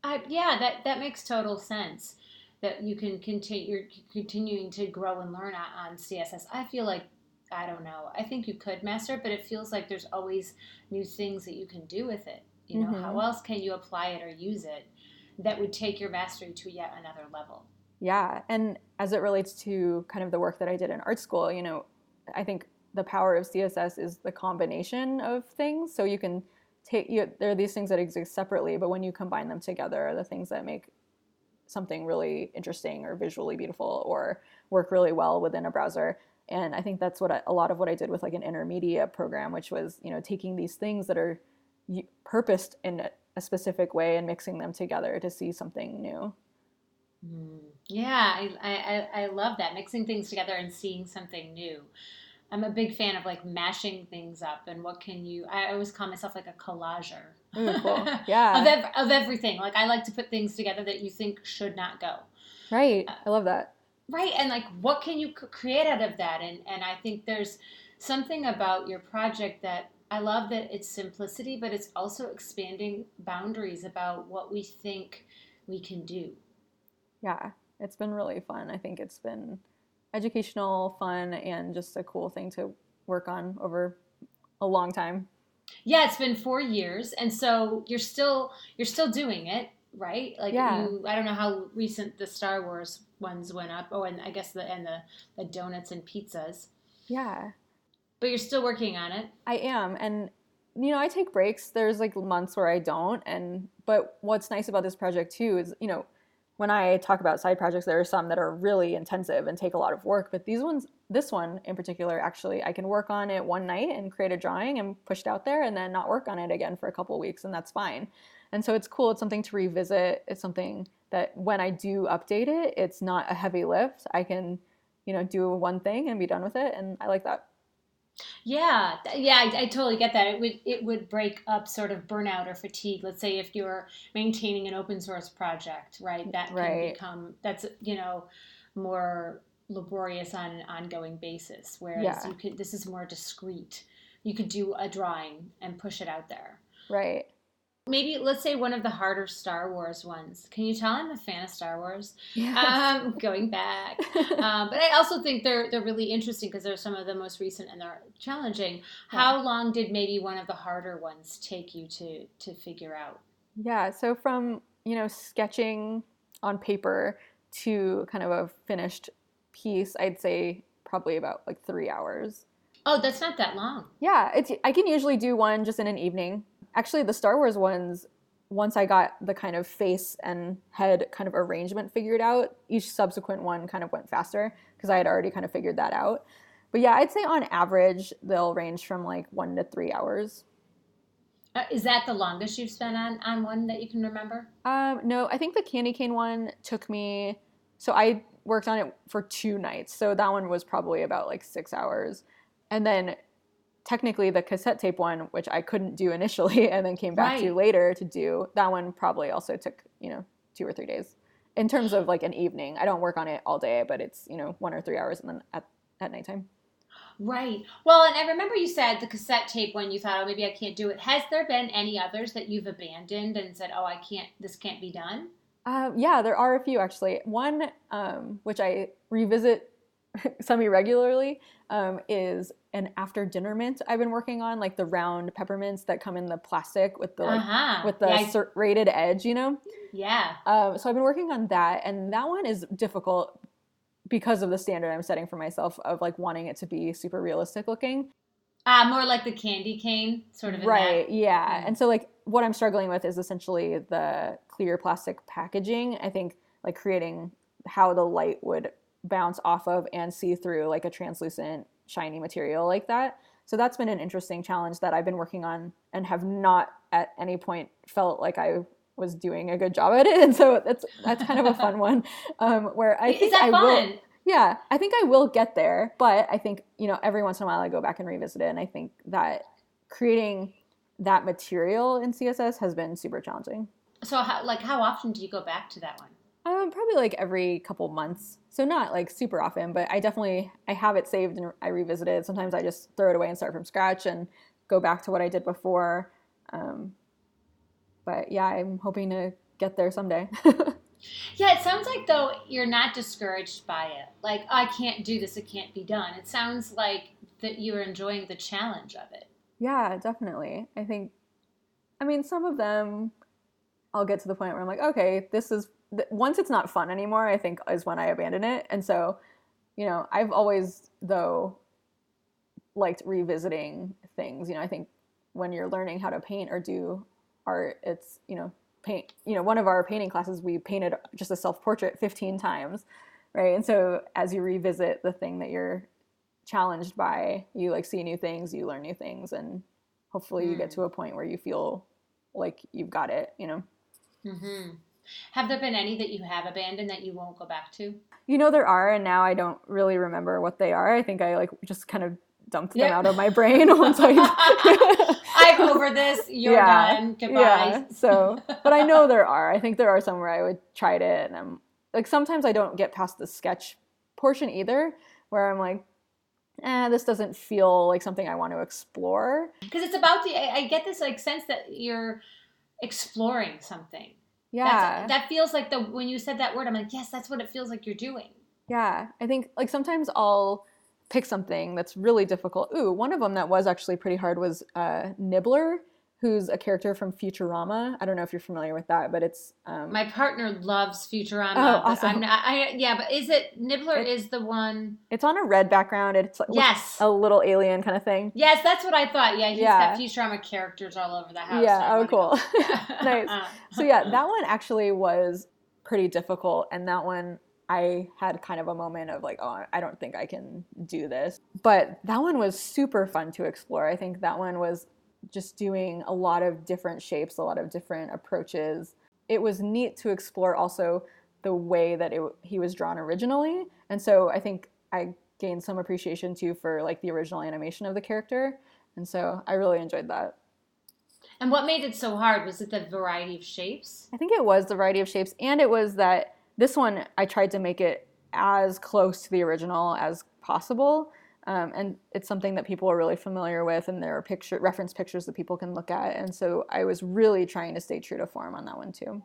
Uh, yeah, that that makes total sense that you can continue you're continuing to grow and learn on, on css i feel like i don't know i think you could master it but it feels like there's always new things that you can do with it. You know mm-hmm. how else can you apply it or use it that would take your mastery to yet another level? Yeah and as it relates to kind of the work that i did in art school you know i think the power of css is the combination of things. So you can take you, there are these things that exist separately but when you combine them together are the things that make something really interesting or visually beautiful or work really well within a browser. And i think that's what I, a lot of what i did with like an intermedia program which was you know taking these things that are purposed in a specific way and mixing them together to see something new. Mm. yeah I, I i love that mixing things together and seeing something new. I'm a big fan of like mashing things up and what can you i always call myself like a collager (laughs) Ooh, cool. Yeah. of, ev- of everything. Like I like to put things together that you think should not go. right. Uh, I love that. Right, and like what can you c- create out of that? And and I think there's something about your project that I love that it's simplicity, but it's also expanding boundaries about what we think we can do. Yeah. It's been really fun. I think it's been educational, fun, and just a cool thing to work on over a long time. Yeah, it's been four years, and so you're still you're still doing it, right? Like Yeah. you, I don't know how recent the Star Wars ones went up. Oh, and I guess the and the the donuts and pizzas, Yeah. but you're still working on it. I am, and you know, I take breaks. There's like months where I don't, and but what's nice about this project too is, you know, when I talk about side projects, there are some that are really intensive and take a lot of work. But these ones, this one in particular, actually, I can work on it one night and create a drawing and push it out there, and then not work on it again for a couple of weeks, and that's fine. And so it's cool. It's something to revisit. It's something that when I do update it, it's not a heavy lift. I can, you know, do one thing and be done with it, and I like that. Yeah, yeah, I, I totally get that. It would it would break up sort of burnout or fatigue. Let's say if you're maintaining an open source project, right? Mm, that can Right. become that's you know more laborious on an ongoing basis. Whereas Yeah. you could this is more discreet. You could do a drawing and push it out there. Right. Maybe let's say one of the harder Star Wars ones. Can you tell I'm a fan of Star Wars? Yeah. Um, (laughs) going back (laughs) um, but I also think they're they're really interesting because they're some of the most recent and they're challenging. How long did maybe one of the harder ones take you to to figure out? Yeah, so from, you know, sketching on paper to kind of a finished piece, I'd say probably about like 3 hours. Oh, that's not that long. Yeah, it's I can usually do one just in an evening. Actually, the Star Wars ones once I got the kind of face and head kind of arrangement figured out, each subsequent one kind of went faster because I had already kind of figured that out. But yeah, I'd say on average they'll range from like 1 to 3 hours. Uh, is that the longest you've spent on on one that you can remember? Um, no, I think the candy cane one took me. So I worked on it for two nights. So that one was probably about like six hours. And then technically the cassette tape one, which I couldn't do (laughs) initially and then came back to later to do, that one probably also took, you know, two or three days. In terms of like an evening, I don't work on it all day, but it's, you know, one or three hours and then at, at nighttime. Right. Well, and I remember you said the cassette tape one you thought, oh, maybe I can't do it. Has there been any others that you've abandoned and said, oh, I can't, this can't be done? Um, yeah, there are a few actually. One, um, which I revisit (laughs) semi regularly, um, is an after dinner mint I've been working on, like the round peppermints that come in the plastic with the like uh-huh. with the yeah, serrated edge, you know. yeah. Um, so I've been working on that, and that one is difficult because of the standard I'm setting for myself of like wanting it to be super realistic looking. Uh, more like the candy cane, sort of. Right That. yeah Mm. and so like what i'm struggling with is essentially the clear plastic packaging i think like creating how the light would bounce off of and see through like a translucent shiny material like that so that's been an interesting challenge that i've been working on and have not at any point felt like i was doing a good job at it (laughs) and so that's that's kind of a fun one (laughs) um, where i Is think that i fun? will yeah, I think I will get there, but I think, you know, every once in a while I go back and revisit it and I think that creating that material in CSS has been super challenging. So, how, like, how often do you go back to that one? Um, probably like every couple months. So not like super often, but I definitely I have it saved and I revisit it. Sometimes I just throw it away and start from scratch and go back to what I did before. Um, but yeah, I'm hoping to get there someday. (laughs) Yeah, it sounds like though you're not discouraged by it. Like, I can't do this; it can't be done. It sounds like that you're enjoying the challenge of it. Yeah, definitely. I think, I mean, some of them I'll get to the point where I'm like, okay, this is, th- once it's not fun anymore, I think is when I abandon it. And so, you know, I've always, though, liked revisiting things. You know, I think when you're learning how to paint or do art, it's, you know, paint, you know, one of our painting classes, we painted just a self portrait 15 times, right? And so as you revisit the thing that you're challenged by you like see new things you learn new things and hopefully you get Mm. to a point where you feel like you've got it you know hmm Have there been any that you have abandoned that you won't go back to? you know there are and now i don't really remember what they are i think i like just kind of dumped them out of my brain (laughs) once I. (laughs) I'm over this. You're Yeah, done. Goodbye. Yeah. So, (laughs) but I know there are. I think there are some where I would try it, and I'm like sometimes I don't get past the sketch portion either, where I'm like, eh, this doesn't feel like something I want to explore. Because it's about the. I, I get this like sense that you're exploring something. Yeah. That's, that feels like the when you said that word, I'm like, yes, that's what it feels like you're doing. Yeah, I think like sometimes I'll pick something that's really difficult. Ooh, one of them that was actually pretty hard was uh, Nibbler, who's a character from Futurama. I don't know if you're familiar with that, but it's um, My partner loves Futurama. Oh, awesome. I'm not, I, yeah, but is it Nibbler? It- is the one? it's on a red background. It's like Yes. a little alien kind of thing. Yes, that's what I thought. Yeah, he's Yeah. got Futurama characters all over the house. Yeah, oh, cool. (laughs) Nice. Uh, (laughs) so yeah, that one actually was pretty difficult, and that one I had kind of a moment of like, oh, I don't think I can do this. But that one was super fun to explore. I think that one was just doing a lot of different shapes, a lot of different approaches. It was neat to explore also the way that it, he was drawn originally, and so I think I gained some appreciation too for like the original animation of the character, and so I really enjoyed that. And what made it so hard was it the variety of shapes? I think it was the variety of shapes, and it was that this one I tried to make it as close to the original as possible. Um, and it's something that people are really familiar with, and there are picture reference pictures that people can look at. And so I was really trying to stay true to form on that one too.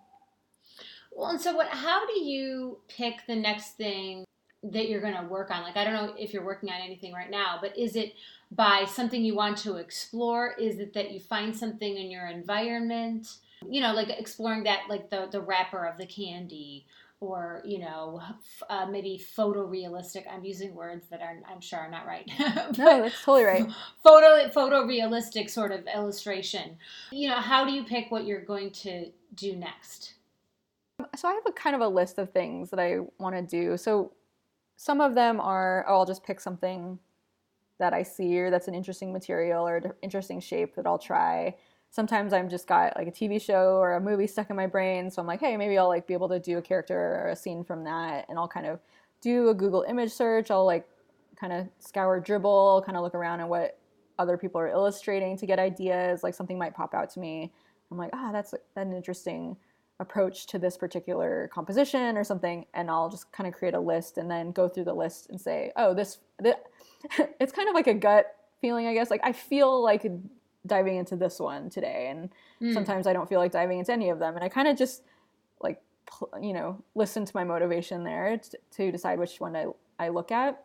Well, and so what? How do you pick the next thing that you're going to work on? Like, I don't know if you're working on anything right now, but is it by something you want to explore? Is it that you find something in your environment? You know, like exploring that, like the the wrapper of the candy, or you know, f- uh, maybe photorealistic. I'm using words that are I'm sure are not right. (laughs) No, that's totally right. photo photorealistic sort of illustration. You know, how do you pick what you're going to do next? So I have a kind of a list of things that I want to do. So some of them are, oh, I'll just pick something that I see or that's an interesting material or an interesting shape that I'll try. Sometimes I'm just got like a TV show or a movie stuck in my brain, so I'm like, hey, maybe I'll like be able to do a character or a scene from that, and I'll kind of do a Google image search. I'll like kind of scour Dribbble, kind of look around at what other people are illustrating to get ideas. Like something might pop out to me. I'm like, ah, that's an interesting approach to this particular composition or something and i'll just kind of create a list and then go through the list and say oh this, this (laughs) it's kind of like a gut feeling i guess like i feel like diving into this one today and Hmm. sometimes i don't feel like diving into any of them and i kind of just like you know listen to my motivation there t- to decide which one I, I look at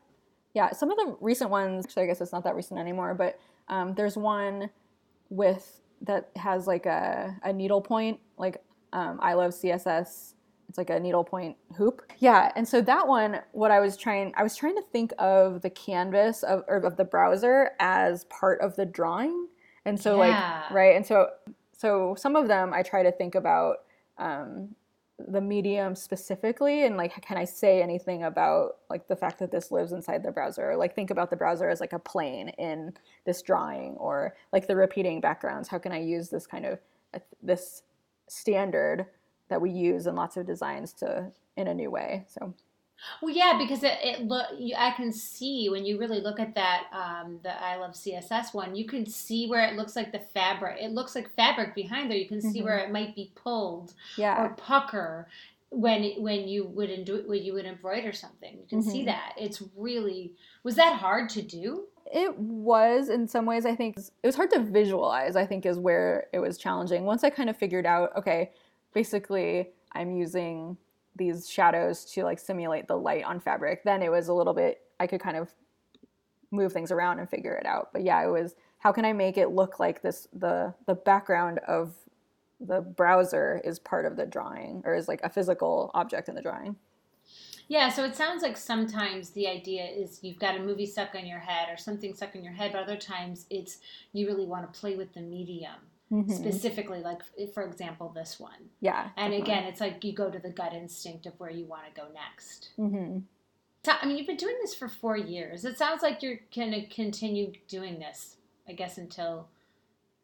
yeah some of the recent ones actually i guess it's not that recent anymore but um, there's one with that has like a, a needle point like um, I love CSS. It's like a needlepoint hoop. Yeah, and so that one, what I was trying, I was trying to think of the canvas of or of the browser as part of the drawing, and so Yeah. like right, and so so some of them I try to think about um, the medium specifically, and like can I say anything about like the fact that this lives inside the browser? Like think about the browser as like a plane in this drawing, or like the repeating backgrounds. How can I use this kind of this standard that we use in lots of designs to in a new way. So Well, yeah, because it, it look I can see when you really look at that um, the I love CSS one, you can see where it looks like the fabric. It looks like fabric behind there. You can see Mhm. where it might be pulled yeah, or pucker when when you would endo- when you would embroider something. You can see Mhm. that. It's really was that hard to do? it was in some ways. I think it was hard to visualize. I think is where it was challenging. Once I kind of figured out, okay, basically I'm using these shadows to like simulate the light on fabric. Then it was a little bit. I could kind of move things around and figure it out. But yeah, it was how can I make it look like this the the background of the browser is part of the drawing or is like a physical object in the drawing. Yeah, so it sounds like sometimes the idea is you've got a movie stuck on your head or something stuck in your head, but other times it's you really want to play with the medium Mhm. specifically, like for example, this one. Yeah. And again, it's like you go to the gut instinct of where you want to go next. mm-hmm. So, I mean, you've been doing this for four years. It sounds like you're going to continue doing this, I guess, until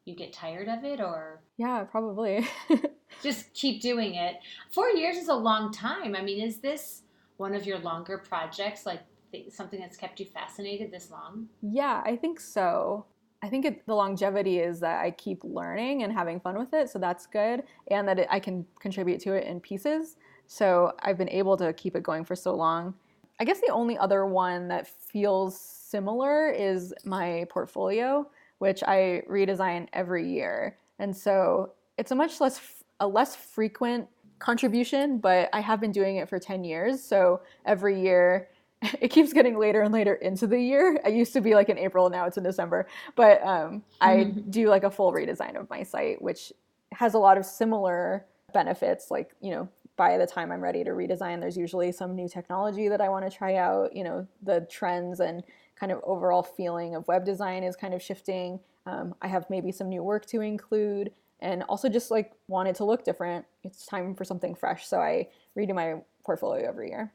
you get tired of it or Yeah, probably. (laughs) just keep doing it. Four years is a long time. I mean, is this one of your longer projects, like something that's kept you fascinated this long? Yeah, I think so. I think it, the longevity is that I keep learning and having fun with it, so that's good, and that it, I can contribute to it in pieces. So I've been able to keep it going for so long. I guess the only other one that feels similar is my portfolio, which I redesign every year, and so it's a much less a less frequent contribution, but I have been doing it for 10 years. So every year (laughs) it keeps getting later and later into the year. I used to be like in April, now it's in December. But um, I do like a full redesign of my site, which has a lot of similar benefits. Like, you know, by the time I'm ready to redesign, there's usually some new technology that I want to try out. You know, the trends and kind of overall feeling of web design is kind of shifting. Um, I have maybe some new work to include and also just like want it to look different. It's time for something fresh. So I redo my portfolio every year.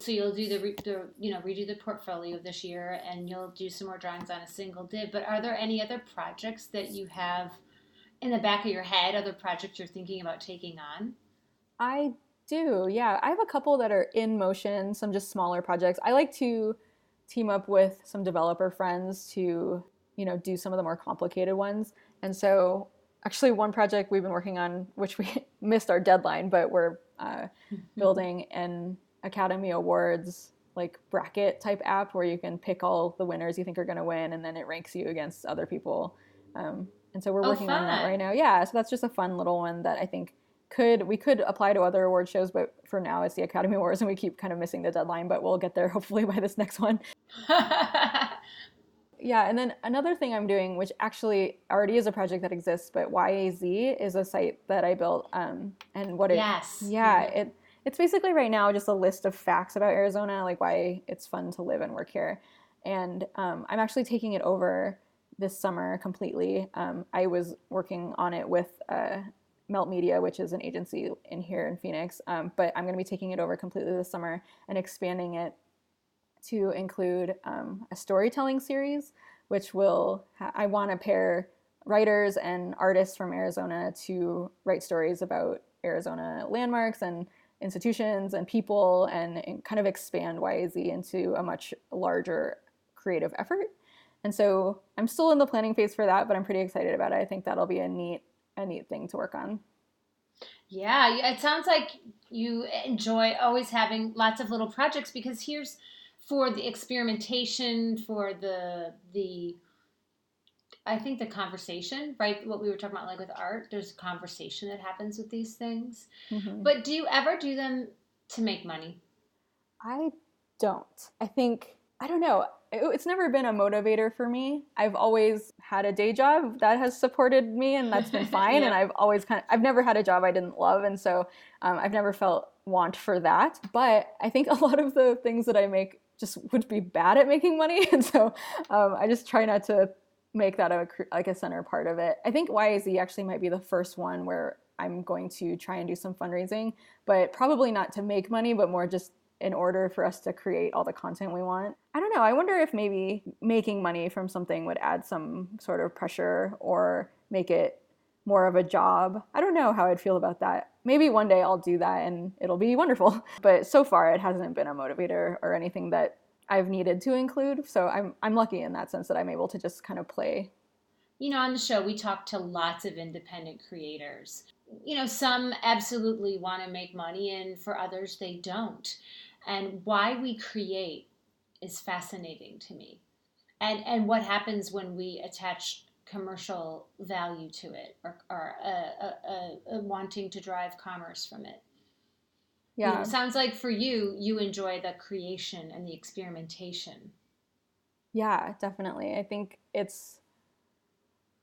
So you'll do the, re- the you know redo the portfolio this year, and you'll do some more drawings on a single div. But are there any other projects that you have in the back of your head? Other projects you're thinking about taking on? I do. Yeah, I have a couple that are in motion. Some just smaller projects. I like to team up with some developer friends to you know do some of the more complicated ones. And so actually one project we've been working on, which we (laughs) missed our deadline, but we're uh, (laughs) building an Academy Awards like bracket type app where you can pick all the winners you think are going to win, and then it ranks you against other people. Um, and so we're Oh, working on that right now. Yeah, so that's just a fun little one that I think could we could apply to other award shows, but for now it's the Academy Awards, and we keep kind of missing the deadline. But we'll get there (laughs) hopefully by this next one. (laughs) Yeah, and then another thing I'm doing, which actually already is a project that exists, but YAZ is a site that I built. Um, and what it, yes. yeah, it it's basically right now just a list of facts about Arizona, like why it's fun to live and work here. And um, I'm actually taking it over this summer completely. Um, I was working on it with uh, Melt Media, which is an agency in here in Phoenix, um, but I'm going to be taking it over completely this summer and expanding it to include um, a storytelling series, which will ha- I want to pair writers and artists from Arizona to write stories about Arizona landmarks and institutions and people, and, and kind of expand YAZ into a much larger creative effort. And so I'm still in the planning phase for that, but I'm pretty excited about it. I think that'll be a neat a neat thing to work on. Yeah, it sounds like you enjoy always having lots of little projects because here's for the experimentation, for the the I think the conversation, right? What we were talking about, like with art, there's a conversation that happens with these things. Mhm. But do you ever do them to make money? I don't. I think I don't know. It's never been a motivator for me. I've always had a day job that has supported me, and that's been (laughs) fine. And I've always kind of I've never had a job I didn't love, and so um, I've never felt want for that. But I think a lot of the things that I make just would be bad at making money, (laughs) and so um, I just try not to make that a like a center part of it. I think YAZ actually might be the first one where I'm going to try and do some fundraising, but probably not to make money, but more just in order for us to create all the content we want. I don't know. I wonder if maybe making money from something would add some sort of pressure or make it more of a job. I don't know how I'd feel about that. Maybe one day I'll do that and it'll be wonderful. (laughs) But so far it hasn't been a motivator or anything that I've needed to include. So I'm I'm lucky in that sense that I'm able to just kind of play. You know, on the show, we talk to lots of independent creators. You know, some absolutely want to make money, and for others, they don't. And why we create is fascinating to me. And, and what happens when we attach commercial value to it or, or uh, uh, uh, wanting to drive commerce from it. Yeah. it sounds like for you, you enjoy the creation and the experimentation. Yeah, definitely. I think it's,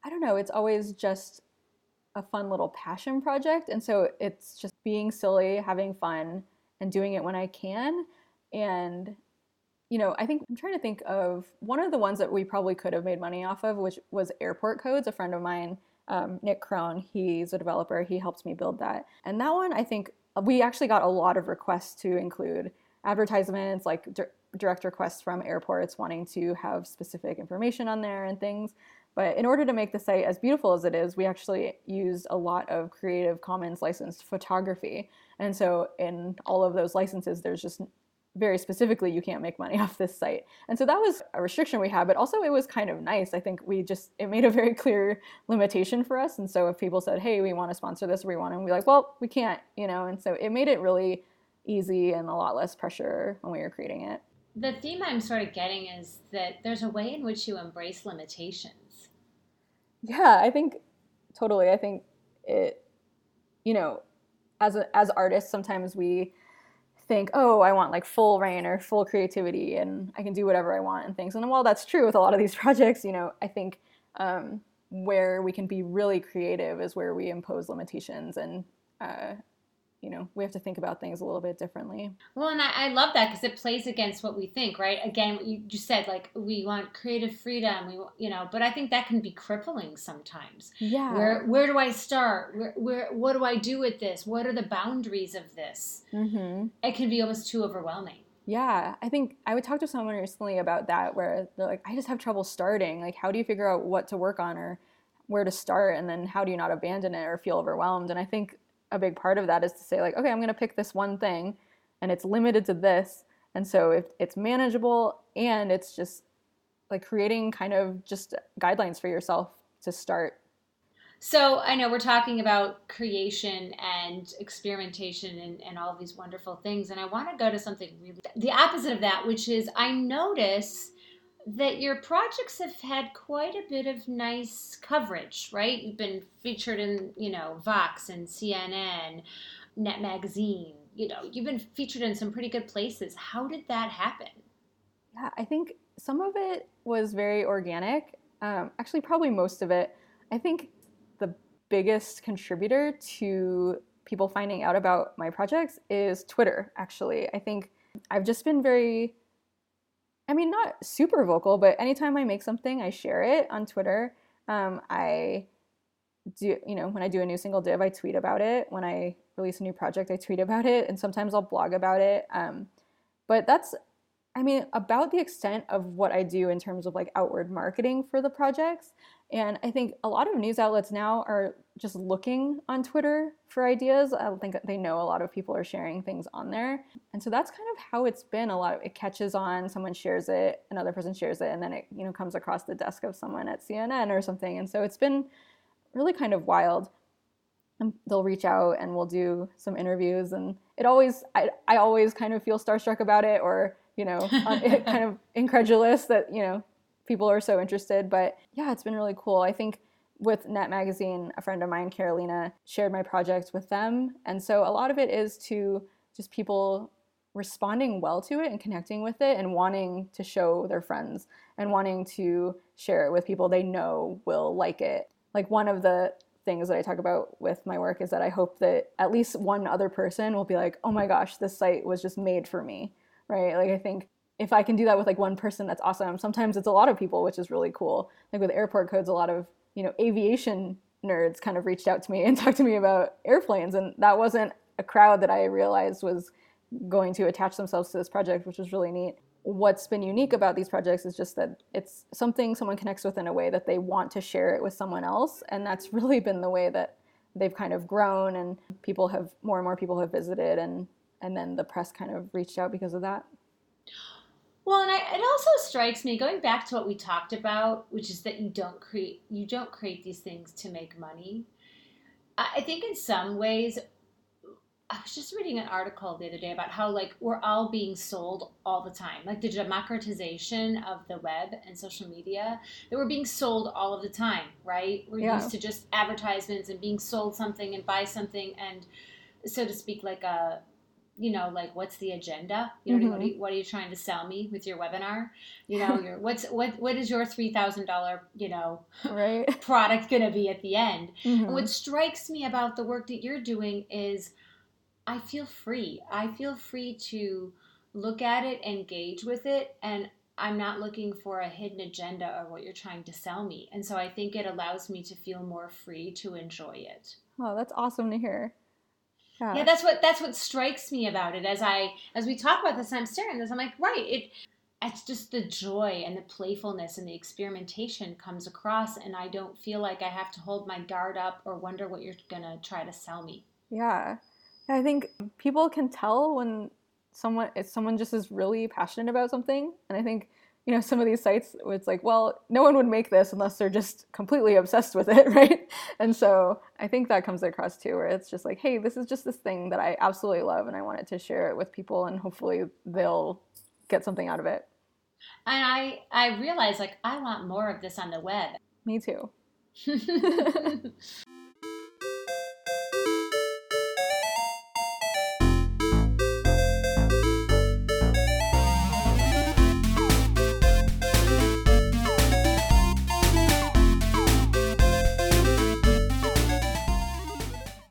I don't know, it's always just a fun little passion project. And so it's just being silly, having fun, and doing it when I can. And, you know, I think I'm trying to think of one of the ones that we probably could have made money off of, which was Airport Codes. A friend of mine, um, Nick Crohn, he's a developer. He helped me build that. And that one, I think we actually got a lot of requests to include advertisements, like dir- direct requests from airports wanting to have specific information on there and things. But in order to make the site as beautiful as it is, we actually used a lot of Creative Commons licensed photography. And so in all of those licenses, there's just very specifically you can't make money (laughs) off this site. And so that was a restriction we had but also it was kind of nice. I think we just it made a very (laughs) clear limitation for us. And so if people said hey we want to sponsor this we want to be like well we can't you know? And so it made it really easy and a lot less pressure when we were creating it. The theme i'm sort of getting is that there's a way in which you embrace limitations. Yeah i think totally. I think it you know as a, as artists sometimes we think, oh, I want like full reign or full creativity and I can do whatever I want and things. And while that's true with a lot of these (laughs) projects, you know, I think um, where we can be really creative is where we impose limitations and uh, you know we have to think about things a little bit differently well and i, I love that because it plays against what we think right again you just said like we want creative freedom we you know but i think that can be crippling sometimes yeah where where do i start where, where what do i do with this what are the boundaries of this mm-hmm. it can be almost too overwhelming yeah, I think I would talk to someone recently about that where they're like, I just have trouble starting. Like, how do you figure out what to work on or where to start? And then how do you not abandon it or feel overwhelmed? And I think a big part of that is to say like okay i'm going to pick this one thing and it's limited to this and so if it's manageable and it's just like creating kind of just guidelines for yourself to start. So i know we're talking about creation and experimentation and, and all these wonderful things and i want to go to something really the opposite of that which is i notice that your projects have had quite a bit of nice coverage, right? You've been featured in, you know, Vox and CNN, Net Magazine. You know, you've been featured in some pretty good places. How did that happen? Yeah, I think some of it was very organic. Um, actually, probably most of it. I think the biggest contributor to people finding out about my projects is Twitter, actually. I think I've just been very I mean, not super vocal, but anytime I make something, I share it on Twitter. Um, I do, you know, when I do a new single div, I tweet about it. When I release a new project, I tweet about it, and sometimes I'll blog about it. Um, but that's I mean, about the extent of what I do in terms of like outward marketing for the projects. And I think a lot of news outlets now are just looking on Twitter for ideas. I think they know a lot of people are sharing things on there. And so that's kind of how it's been. A lot of it catches on, someone shares it, another person shares it, and then it, you know, comes across the desk of someone at CNN or something. And so it's been really kind of wild. And they'll reach out and we'll do some interviews and it always I, I always kind of feel starstruck about it or you know, (laughs) kind of incredulous that, you know, people are so interested. But yeah, it's been really cool. I think with Net Magazine, a friend of mine, Carolina, shared my project with them. And so a lot of it is to just people responding well to it and connecting with it and wanting to show their friends and wanting to share it with people they know will like it. Like one of the things that I talk about with my work is that I hope that at least one other person will be like, oh my gosh, this site was just made for me right? Like I think if I can do that with like one person, that's awesome. Sometimes it's a lot of people, which is really cool. Like with airport codes, a lot of you know aviation nerds kind of reached out to me and (laughs) talked to me about airplanes, and that wasn't a crowd that I realized was going to attach themselves to this project, which was really neat. What's been unique about these projects is just that it's something someone connects with in a way that they want to share it with someone else, and that's (laughs) really been the way that they've kind of grown and people have more and more people have visited and and then the press kind of reached out because of that. Well, and I, it also strikes me going back to what we talked about, which is that you don't create you don't create these things to make money. I think in some ways, I was just reading an article the other day about how like we're all being sold all the time, like the democratization of the web and social media. That we're being sold all of the time, right? We're yeah. used to just advertisements and being sold something and buy something and so to speak like a you know, like what's the agenda? You know, mm-hmm. what, are you, what, are you, trying to sell me with your webinar? You know, your (laughs) what's what what is your three thousand dollar you know right (laughs) product going to be at the end? Mm-hmm. And what strikes me about the work that you're doing is, I feel free. I feel free to look at it, engage with it, and I'm not looking for a hidden agenda or what you're trying to sell me. And so I think it allows me to feel more free to enjoy it. Oh, that's awesome to hear. Yeah. yeah, that's what that's what strikes me about it. As I as we talk about this, I'm staring at this. I'm like, right, it it's just the joy and the playfulness and the experimentation comes across and i don't feel like i have to hold my guard up or wonder what you're going to try to sell me yeah i think people can tell when someone if someone just is really passionate about something and i think you know some of these sites it's like well no one would make this unless they're just completely obsessed with it (laughs) right? And so i think that comes across too where it's just like hey this is just this thing that i absolutely love and i wanted to share it with people and hopefully they'll get something out of it. And i i realize like i want more of this on the web. Me too (laughs)